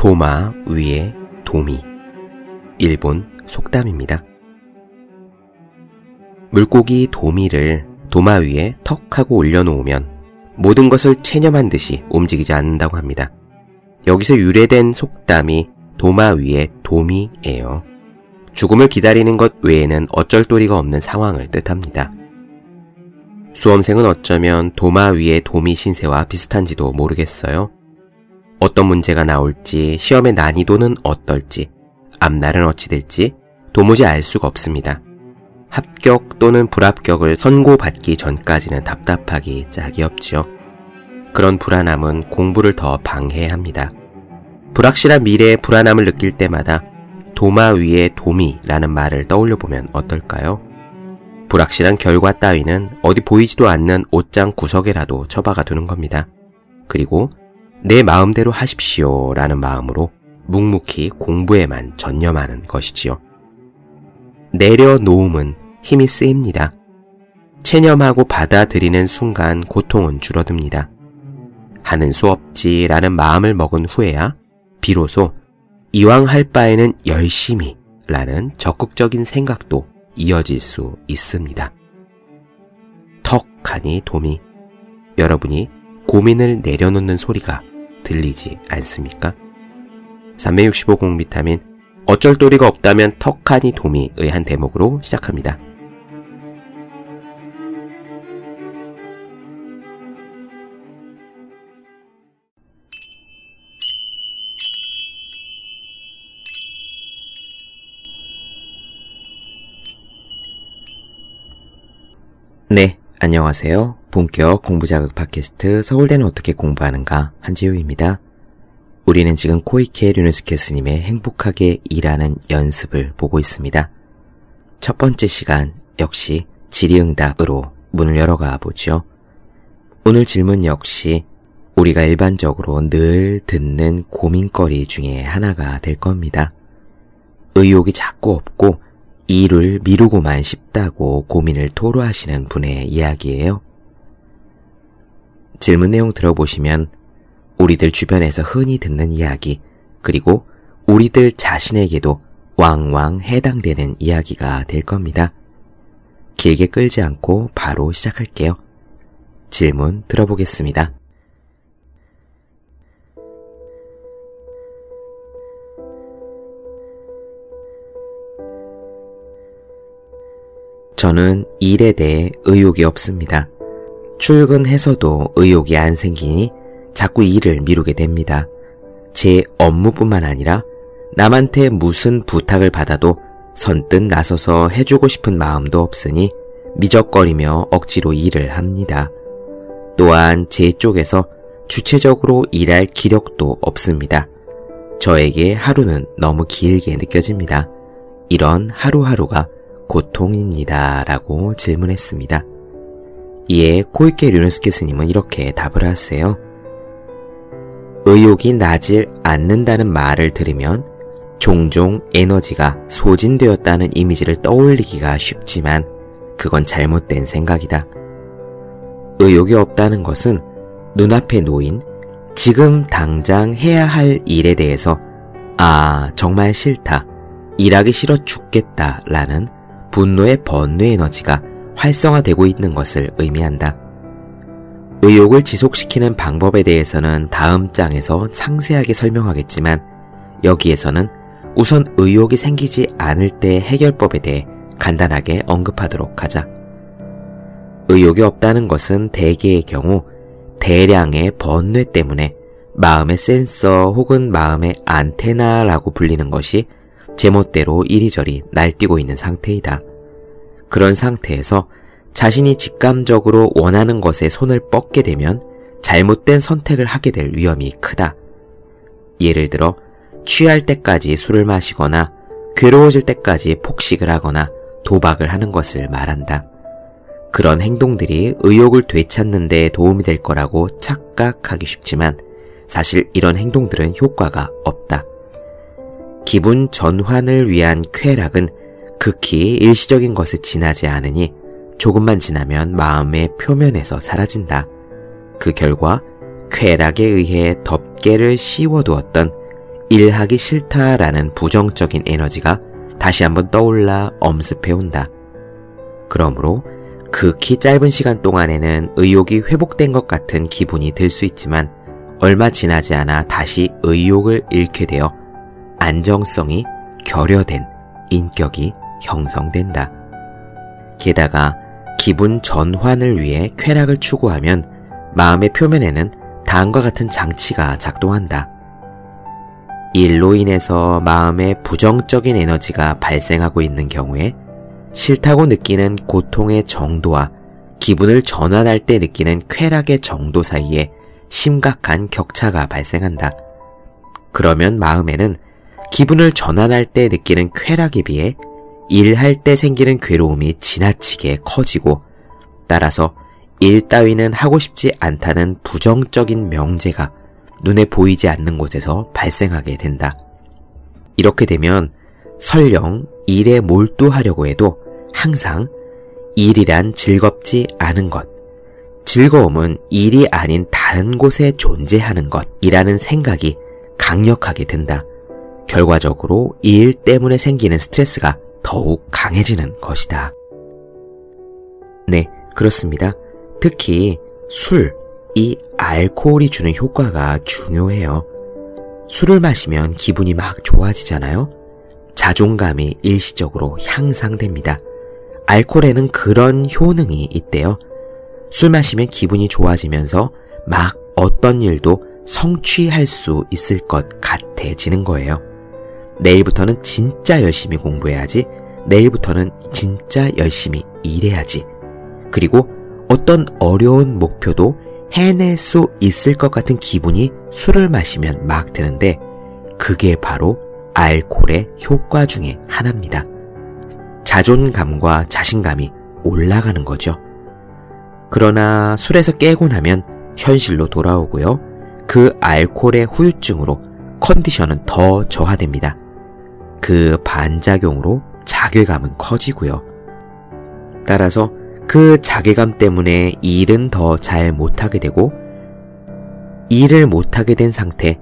도마 위에 도미. 일본 속담입니다. 물고기 도미를 도마 위에 턱 하고 올려놓으면 모든 것을 체념한 듯이 움직이지 않는다고 합니다. 여기서 유래된 속담이 도마 위에 도미예요. 죽음을 기다리는 것 외에는 어쩔 도리가 없는 상황을 뜻합니다. 수험생은 어쩌면 도마 위에 도미 신세와 비슷한지도 모르겠어요. 어떤 문제가 나올지, 시험의 난이도는 어떨지, 앞날은 어찌 될지 도무지 알 수가 없습니다. 합격 또는 불합격을 선고받기 전까지는 답답하기 짝이 없지요. 그런 불안함은 공부를 더 방해합니다. 불확실한 미래의 불안함을 느낄 때마다 도마 위에 도미라는 말을 떠올려 보면 어떨까요? 불확실한 결과 따위는 어디 보이지도 않는 옷장 구석에라도 처박아 두는 겁니다. 그리고 내 마음대로 하십시오 라는 마음으로 묵묵히 공부에만 전념하는 것이지요. 내려놓음은 힘이 쓰입니다. 체념하고 받아들이는 순간 고통은 줄어듭니다. 하는 수 없지라는 마음을 먹은 후에야 비로소 이왕 할 바에는 열심히 라는 적극적인 생각도 이어질 수 있습니다. 턱하니 도미. 여러분이 고민을 내려놓는 소리가 들리지 않습니까? 365 공비타민 어쩔 도리가 없다면 턱하니 도미 의 한 대목으로 시작합니다. 네, 안녕하세요. 본격 공부 자극 팟캐스트 서울대는 어떻게 공부하는가 한지우입니다. 우리는 지금 코이케 류네스케 스님의 행복하게 일하는 연습을 보고 있습니다. 첫 번째 시간 역시 질의응답으로 문을 열어가 보죠. 오늘 질문 역시 우리가 일반적으로 늘 듣는 고민거리 중에 하나가 될 겁니다. 의욕이 자꾸 없고 일을 미루고만 싶다고 고민을 토로하시는 분의 이야기예요. 질문 내용 들어보시면 우리들 주변에서 흔히 듣는 이야기, 그리고 우리들 자신에게도 왕왕 해당되는 이야기가 될 겁니다. 길게 끌지 않고 바로 시작할게요. 질문 들어보겠습니다. 저는 일에 대해 의욕이 없습니다. 출근해서도 의욕이 안 생기니 자꾸 일을 미루게 됩니다. 제 업무뿐만 아니라 남한테 무슨 부탁을 받아도 선뜻 나서서 해주고 싶은 마음도 없으니 미적거리며 억지로 일을 합니다. 또한 제 쪽에서 주체적으로 일할 기력도 없습니다. 저에게 하루는 너무 길게 느껴집니다. 이런 하루하루가 고통입니다. 라고 질문했습니다. 이에 코이케 류네스케 스님은 이렇게 답을 하세요. 의욕이 나질 않는다는 말을 들으면 종종 에너지가 소진되었다는 이미지를 떠올리기가 쉽지만 그건 잘못된 생각이다. 의욕이 없다는 것은 눈앞에 놓인 지금 당장 해야 할 일에 대해서 아, 정말 싫다. 일하기 싫어 죽겠다. 라는 분노의 번뇌 에너지가 활성화되고 있는 것을 의미한다. 의욕을 지속시키는 방법에 대해서는 다음 장에서 상세하게 설명하겠지만 여기에서는 우선 의욕이 생기지 않을 때 해결법에 대해 간단하게 언급하도록 하자. 의욕이 없다는 것은 대개의 경우 대량의 번뇌 때문에 마음의 센서 혹은 마음의 안테나라고 불리는 것이 제멋대로 이리저리 날뛰고 있는 상태이다. 그런 상태에서 자신이 직감적으로 원하는 것에 손을 뻗게 되면 잘못된 선택을 하게 될 위험이 크다. 예를 들어 취할 때까지 술을 마시거나 괴로워질 때까지 폭식을 하거나 도박을 하는 것을 말한다. 그런 행동들이 의욕을 되찾는 데 도움이 될 거라고 착각하기 쉽지만 사실 이런 행동들은 효과가 없다. 기분 전환을 위한 쾌락은 극히 일시적인 것에 지나지 않으니 조금만 지나면 마음의 표면에서 사라진다. 그 결과 쾌락에 의해 덮개를 씌워두었던 일하기 싫다라는 부정적인 에너지가 다시 한번 떠올라 엄습해온다. 그러므로 극히 짧은 시간 동안에는 의욕이 회복된 것 같은 기분이 들 수 있지만 얼마 지나지 않아 다시 의욕을 잃게 되어 안정성이 결여된 인격이 형성된다. 게다가 기분 전환을 위해 쾌락을 추구하면 마음의 표면에는 다음과 같은 장치가 작동한다. 일로 인해서 마음에 부정적인 에너지가 발생하고 있는 경우에 싫다고 느끼는 고통의 정도와 기분을 전환할 때 느끼는 쾌락의 정도 사이에 심각한 격차가 발생한다. 그러면 마음에는 기분을 전환할 때 느끼는 쾌락에 비해 일할 때 생기는 괴로움이 지나치게 커지고 따라서 일 따위는 하고 싶지 않다는 부정적인 명제가 눈에 보이지 않는 곳에서 발생하게 된다. 이렇게 되면 설령 일에 몰두하려고 해도 항상 일이란 즐겁지 않은 것, 즐거움은 일이 아닌 다른 곳에 존재하는 것이라는 생각이 강력하게 된다. 결과적으로 일 때문에 생기는 스트레스가 더욱 강해지는 것이다. 네, 그렇습니다. 특히 술, 이 알코올이 주는 효과가 중요해요. 술을 마시면 기분이 막 좋아지잖아요? 자존감이 일시적으로 향상됩니다. 알코올에는 그런 효능이 있대요. 술 마시면 기분이 좋아지면서 막 어떤 일도 성취할 수 있을 것 같아지는 거예요. 내일부터는 진짜 열심히 공부해야지. 내일부터는 진짜 열심히 일해야지. 그리고 어떤 어려운 목표도 해낼 수 있을 것 같은 기분이 술을 마시면 막 드는데 그게 바로 알코올의 효과 중의 하나입니다. 자존감과 자신감이 올라가는 거죠. 그러나 술에서 깨고 나면 현실로 돌아오고요. 그 알코올의 후유증으로 컨디션은 더 저하됩니다. 그 반작용으로 자괴감은 커지고요. 따라서 그 자괴감 때문에 일은 더 잘 못하게 되고 일을 못하게 된 상태,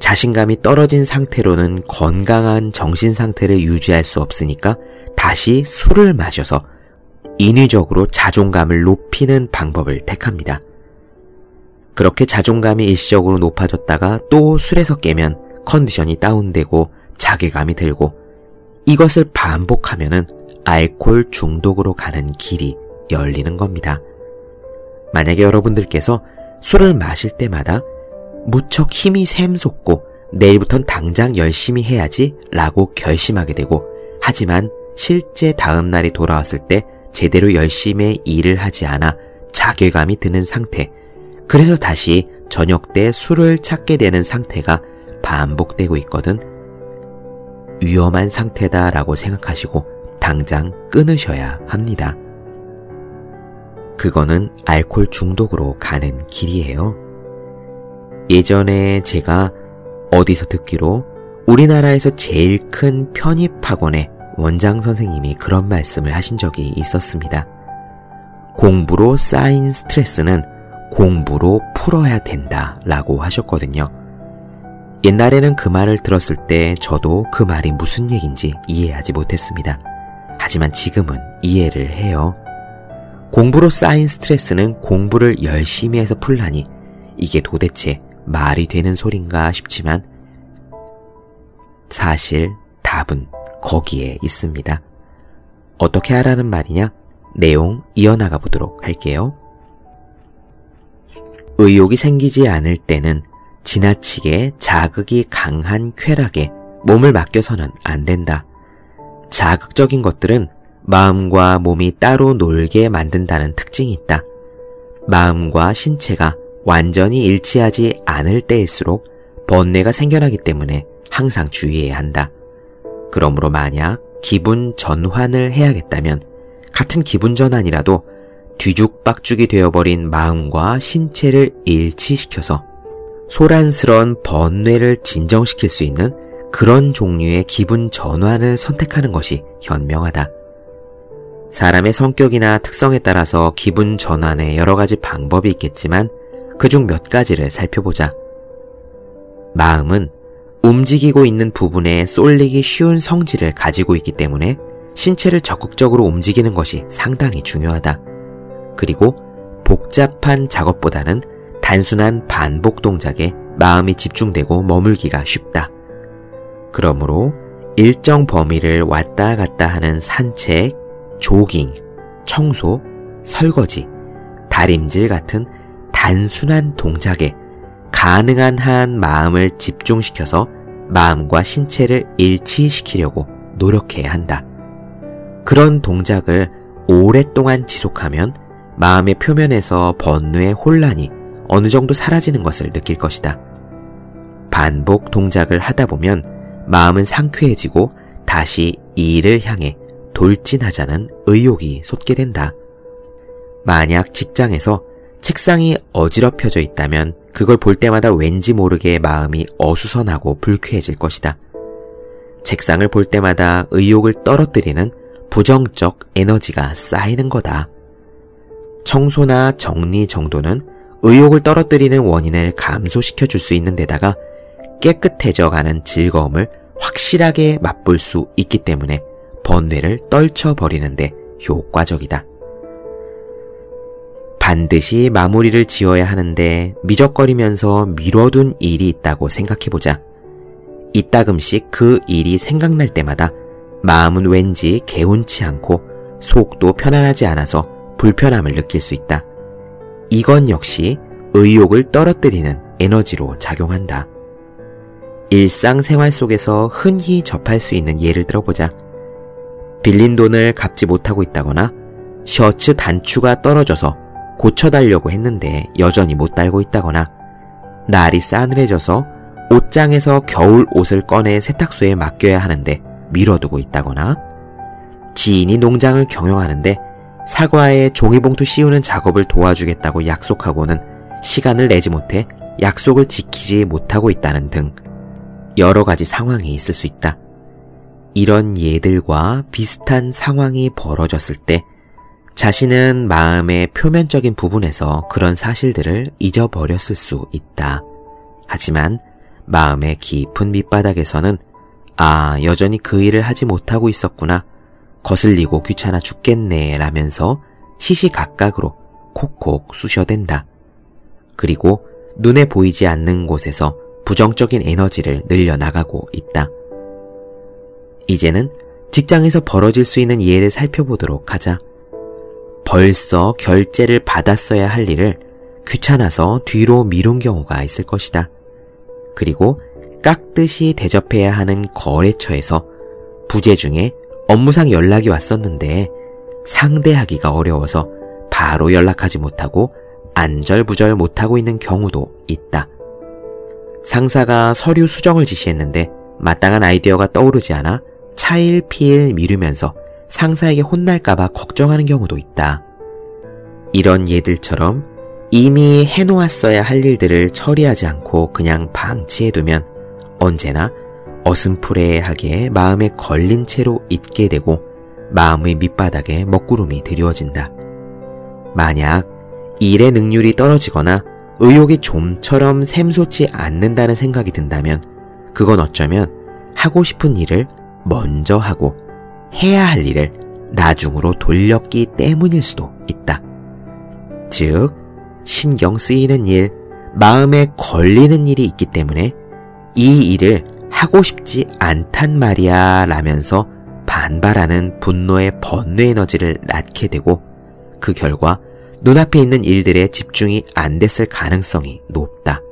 자신감이 떨어진 상태로는 건강한 정신 상태를 유지할 수 없으니까 다시 술을 마셔서 인위적으로 자존감을 높이는 방법을 택합니다. 그렇게 자존감이 일시적으로 높아졌다가 또 술에서 깨면 컨디션이 다운되고 자괴감이 들고 이것을 반복하면은 알코올 중독으로 가는 길이 열리는 겁니다. 만약에 여러분들께서 술을 마실 때마다 무척 힘이 샘솟고 내일부턴 당장 열심히 해야지 라고 결심하게 되고 하지만 실제 다음날이 돌아왔을 때 제대로 열심히 일을 하지 않아 자괴감이 드는 상태 그래서 다시 저녁 때 술을 찾게 되는 상태가 반복되고 있거든 위험한 상태다라고 생각하시고 당장 끊으셔야 합니다. 그거는 알코올 중독으로 가는 길이에요. 예전에 제가 어디서 듣기로 우리나라에서 제일 큰 편입학원의 원장 선생님이 그런 말씀을 하신 적이 있었습니다. 공부로 쌓인 스트레스는 공부로 풀어야 된다 라고 하셨거든요. 옛날에는 그 말을 들었을 때 저도 그 말이 무슨 얘기인지 이해하지 못했습니다. 하지만 지금은 이해를 해요. 공부로 쌓인 스트레스는 공부를 열심히 해서 풀라니 이게 도대체 말이 되는 소린가 싶지만 사실 답은 거기에 있습니다. 어떻게 하라는 말이냐? 내용 이어나가 보도록 할게요. 의욕이 생기지 않을 때는 지나치게 자극이 강한 쾌락에 몸을 맡겨서는 안 된다. 자극적인 것들은 마음과 몸이 따로 놀게 만든다는 특징이 있다. 마음과 신체가 완전히 일치하지 않을 때일수록 번뇌가 생겨나기 때문에 항상 주의해야 한다. 그러므로 만약 기분 전환을 해야겠다면 같은 기분 전환이라도 뒤죽박죽이 되어버린 마음과 신체를 일치시켜서 소란스러운 번뇌를 진정시킬 수 있는 그런 종류의 기분 전환을 선택하는 것이 현명하다. 사람의 성격이나 특성에 따라서 기분 전환에 여러 가지 방법이 있겠지만 그중 몇 가지를 살펴보자. 마음은 움직이고 있는 부분에 쏠리기 쉬운 성질을 가지고 있기 때문에 신체를 적극적으로 움직이는 것이 상당히 중요하다. 그리고 복잡한 작업보다는 단순한 반복 동작에 마음이 집중되고 머물기가 쉽다. 그러므로 일정 범위를 왔다 갔다 하는 산책, 조깅, 청소, 설거지, 다림질 같은 단순한 동작에 가능한 한 마음을 집중시켜서 마음과 신체를 일치시키려고 노력해야 한다. 그런 동작을 오랫동안 지속하면 마음의 표면에서 번뇌의 혼란이 어느 정도 사라지는 것을 느낄 것이다. 반복 동작을 하다 보면 마음은 상쾌해지고 다시 이 일을 향해 돌진하자는 의욕이 솟게 된다. 만약 직장에서 책상이 어지럽혀져 있다면 그걸 볼 때마다 왠지 모르게 마음이 어수선하고 불쾌해질 것이다. 책상을 볼 때마다 의욕을 떨어뜨리는 부정적 에너지가 쌓이는 거다. 청소나 정리 정도는 의욕을 떨어뜨리는 원인을 감소시켜 줄 수 있는 데다가 깨끗해져 가는 즐거움을 확실하게 맛볼 수 있기 때문에 번뇌를 떨쳐버리는데 효과적이다. 반드시 마무리를 지어야 하는데 미적거리면서 미뤄둔 일이 있다고 생각해보자. 이따금씩 그 일이 생각날 때마다 마음은 왠지 개운치 않고 속도 편안하지 않아서 불편함을 느낄 수 있다. 이건 역시 의욕을 떨어뜨리는 에너지로 작용한다. 일상생활 속에서 흔히 접할 수 있는 예를 들어보자. 빌린 돈을 갚지 못하고 있다거나 셔츠 단추가 떨어져서 고쳐달려고 했는데 여전히 못 달고 있다거나 날이 싸늘해져서 옷장에서 겨울 옷을 꺼내 세탁소에 맡겨야 하는데 미뤄두고 있다거나 지인이 농장을 경영하는데 사과에 종이봉투 씌우는 작업을 도와주겠다고 약속하고는 시간을 내지 못해 약속을 지키지 못하고 있다는 등 여러 가지 상황이 있을 수 있다. 이런 예들과 비슷한 상황이 벌어졌을 때 자신은 마음의 표면적인 부분에서 그런 사실들을 잊어버렸을 수 있다. 하지만 마음의 깊은 밑바닥에서는 아, 여전히 그 일을 하지 못하고 있었구나. 거슬리고 귀찮아 죽겠네. 라면서 시시각각으로 콕콕 쑤셔댄다. 그리고 눈에 보이지 않는 곳에서 부정적인 에너지를 늘려나가고 있다. 이제는 직장에서 벌어질 수 있는 예를 살펴보도록 하자. 벌써 결제를 받았어야 할 일을 귀찮아서 뒤로 미룬 경우가 있을 것이다. 그리고 깍듯이 대접해야 하는 거래처에서 부재 중에 업무상 연락이 왔었는데 상대하기가 어려워서 바로 연락하지 못하고 안절부절 못하고 있는 경우도 있다. 상사가 서류 수정을 지시했는데 마땅한 아이디어가 떠오르지 않아 차일피일 미루면서 상사에게 혼날까봐 걱정하는 경우도 있다. 이런 예들처럼 이미 해놓았어야 할 일들을 처리하지 않고 그냥 방치해두면 언제나 어슴푸레하게 마음에 걸린 채로 있게 되고 마음의 밑바닥에 먹구름이 드리워진다. 만약 일의 능률이 떨어지거나 의욕이 좀처럼 샘솟지 않는다는 생각이 든다면 그건 어쩌면 하고 싶은 일을 먼저 하고 해야 할 일을 나중으로 돌렸기 때문일 수도 있다. 즉, 신경 쓰이는 일, 마음에 걸리는 일이 있기 때문에 이 일을 하고 싶지 않단 말이야 라면서 반발하는 분노의 번뇌 에너지를 낳게 되고 그 결과 눈앞에 있는 일들에 집중이 안 됐을 가능성이 높다.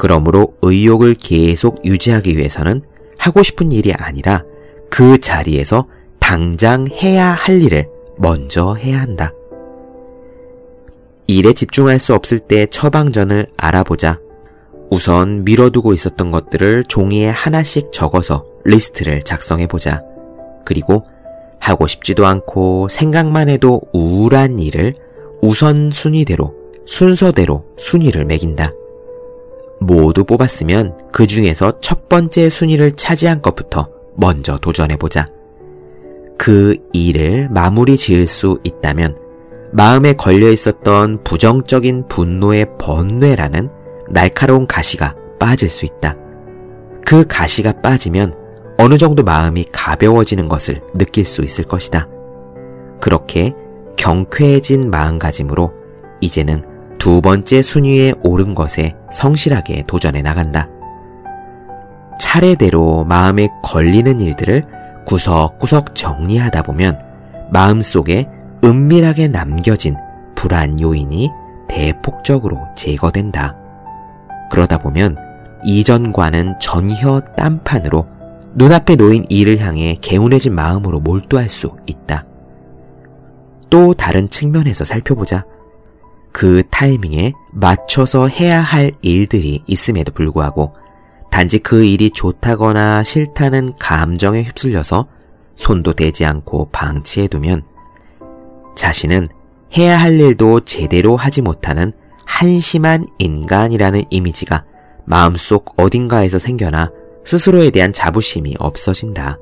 그러므로 의욕을 계속 유지하기 위해서는 하고 싶은 일이 아니라 그 자리에서 당장 해야 할 일을 먼저 해야 한다. 일에 집중할 수 없을 때 처방전을 알아보자. 우선 미뤄두고 있었던 것들을 종이에 하나씩 적어서 리스트를 작성해보자. 그리고 하고 싶지도 않고 생각만 해도 우울한 일을 우선 순위대로, 순서대로 순위를 매긴다. 모두 뽑았으면 그 중에서 첫 번째 순위를 차지한 것부터 먼저 도전해보자. 그 일을 마무리 지을 수 있다면 마음에 걸려 있었던 부정적인 분노의 번뇌라는 날카로운 가시가 빠질 수 있다. 그 가시가 빠지면 어느 정도 마음이 가벼워지는 것을 느낄 수 있을 것이다. 그렇게 경쾌해진 마음가짐으로 이제는 두 번째 순위에 오른 것에 성실하게 도전해 나간다. 차례대로 마음에 걸리는 일들을 구석구석 정리하다 보면 마음속에 은밀하게 남겨진 불안 요인이 대폭적으로 제거된다. 그러다 보면 이전과는 전혀 딴판으로 눈앞에 놓인 일을 향해 개운해진 마음으로 몰두할 수 있다. 또 다른 측면에서 살펴보자. 그 타이밍에 맞춰서 해야 할 일들이 있음에도 불구하고 단지 그 일이 좋다거나 싫다는 감정에 휩쓸려서 손도 대지 않고 방치해두면 자신은 해야 할 일도 제대로 하지 못하는 한심한 인간이라는 이미지가 마음속 어딘가에서 생겨나 스스로에 대한 자부심이 없어진다.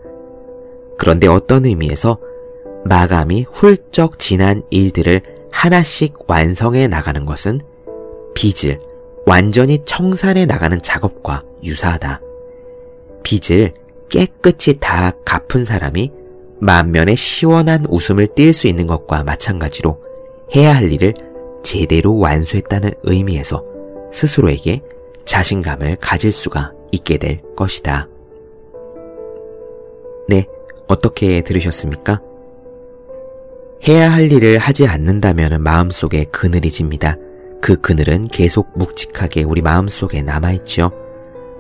그런데 어떤 의미에서 마감이 훌쩍 지난 일들을 하나씩 완성해 나가는 것은 빚을 완전히 청산해 나가는 작업과 유사하다. 빚을 깨끗이 다 갚은 사람이 만면에 시원한 웃음을 띌 수 있는 것과 마찬가지로 해야 할 일을 제대로 완수했다는 의미에서 스스로에게 자신감을 가질 수가 있게 될 것이다. 네, 어떻게 들으셨습니까? 해야 할 일을 하지 않는다면 마음속에 그늘이 집니다. 그 그늘은 계속 묵직하게 우리 마음속에 남아있지요.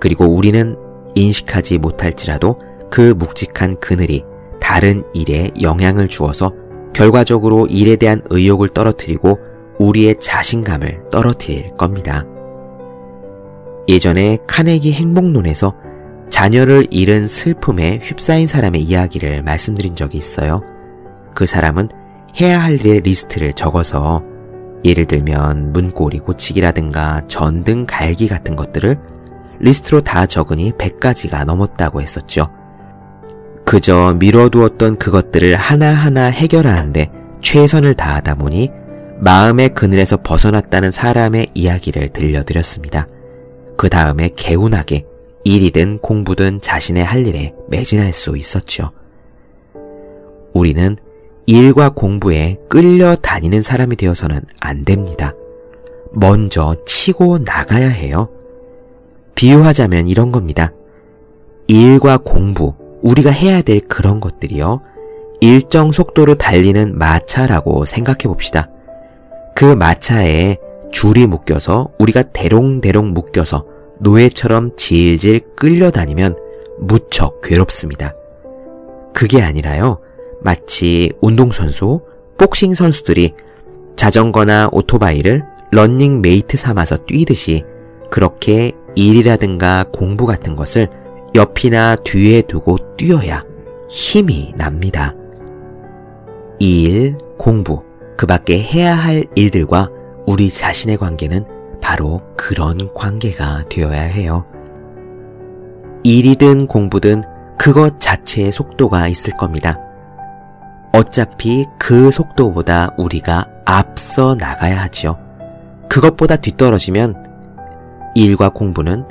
그리고 우리는 인식하지 못할지라도 그 묵직한 그늘이 다른 일에 영향을 주어서 결과적으로 일에 대한 의욕을 떨어뜨리고 우리의 자신감을 떨어뜨릴 겁니다. 예전에 카네기 행복론에서 자녀를 잃은 슬픔에 휩싸인 사람의 이야기를 말씀드린 적이 있어요. 그 사람은 해야 할 일의 리스트를 적어서 예를 들면 문고리 고치기라든가 전등 갈기 같은 것들을 리스트로 다 적으니 100가지가 넘었다고 했었죠. 그저 미뤄두었던 그것들을 하나하나 해결하는데 최선을 다하다 보니 마음의 그늘에서 벗어났다는 사람의 이야기를 들려드렸습니다. 그 다음에 개운하게 일이든 공부든 자신의 할 일에 매진할 수 있었죠. 우리는 일과 공부에 끌려다니는 사람이 되어서는 안 됩니다. 먼저 치고 나가야 해요. 비유하자면 이런 겁니다. 일과 공부, 우리가 해야 될 그런 것들이요. 일정 속도로 달리는 마차라고 생각해 봅시다. 그 마차에 줄이 묶여서 우리가 대롱대롱 묶여서 노예처럼 질질 끌려다니면 무척 괴롭습니다. 그게 아니라요. 마치 운동선수, 복싱 선수들이 자전거나 오토바이를 런닝 메이트 삼아서 뛰듯이 그렇게 일이라든가 공부 같은 것을 옆이나 뒤에 두고 뛰어야 힘이 납니다. 일, 공부, 그 밖에 해야 할 일들과 우리 자신의 관계는 바로 그런 관계가 되어야 해요. 일이든 공부든 그것 자체의 속도가 있을 겁니다. 어차피 그 속도보다 우리가 앞서 나가야 하지요. 그것보다 뒤떨어지면 일과 공부는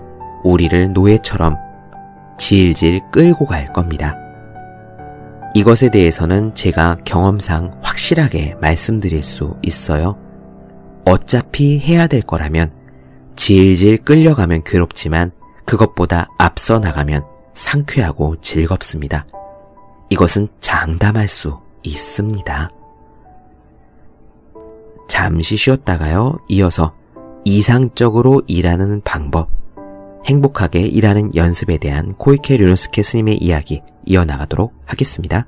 우리를 노예처럼 질질 끌고 갈 겁니다. 이것에 대해서는 제가 경험상 확실하게 말씀드릴 수 있어요. 어차피 해야 될 거라면 질질 끌려가면 괴롭지만 그것보다 앞서 나가면 상쾌하고 즐겁습니다. 이것은 장담할 수 있습니다. 잠시 쉬었다가요, 이어서 이상적으로 일하는 방법, 행복하게 일하는 연습에 대한 코이케 류노스케 스님의 이야기 이어나가도록 하겠습니다.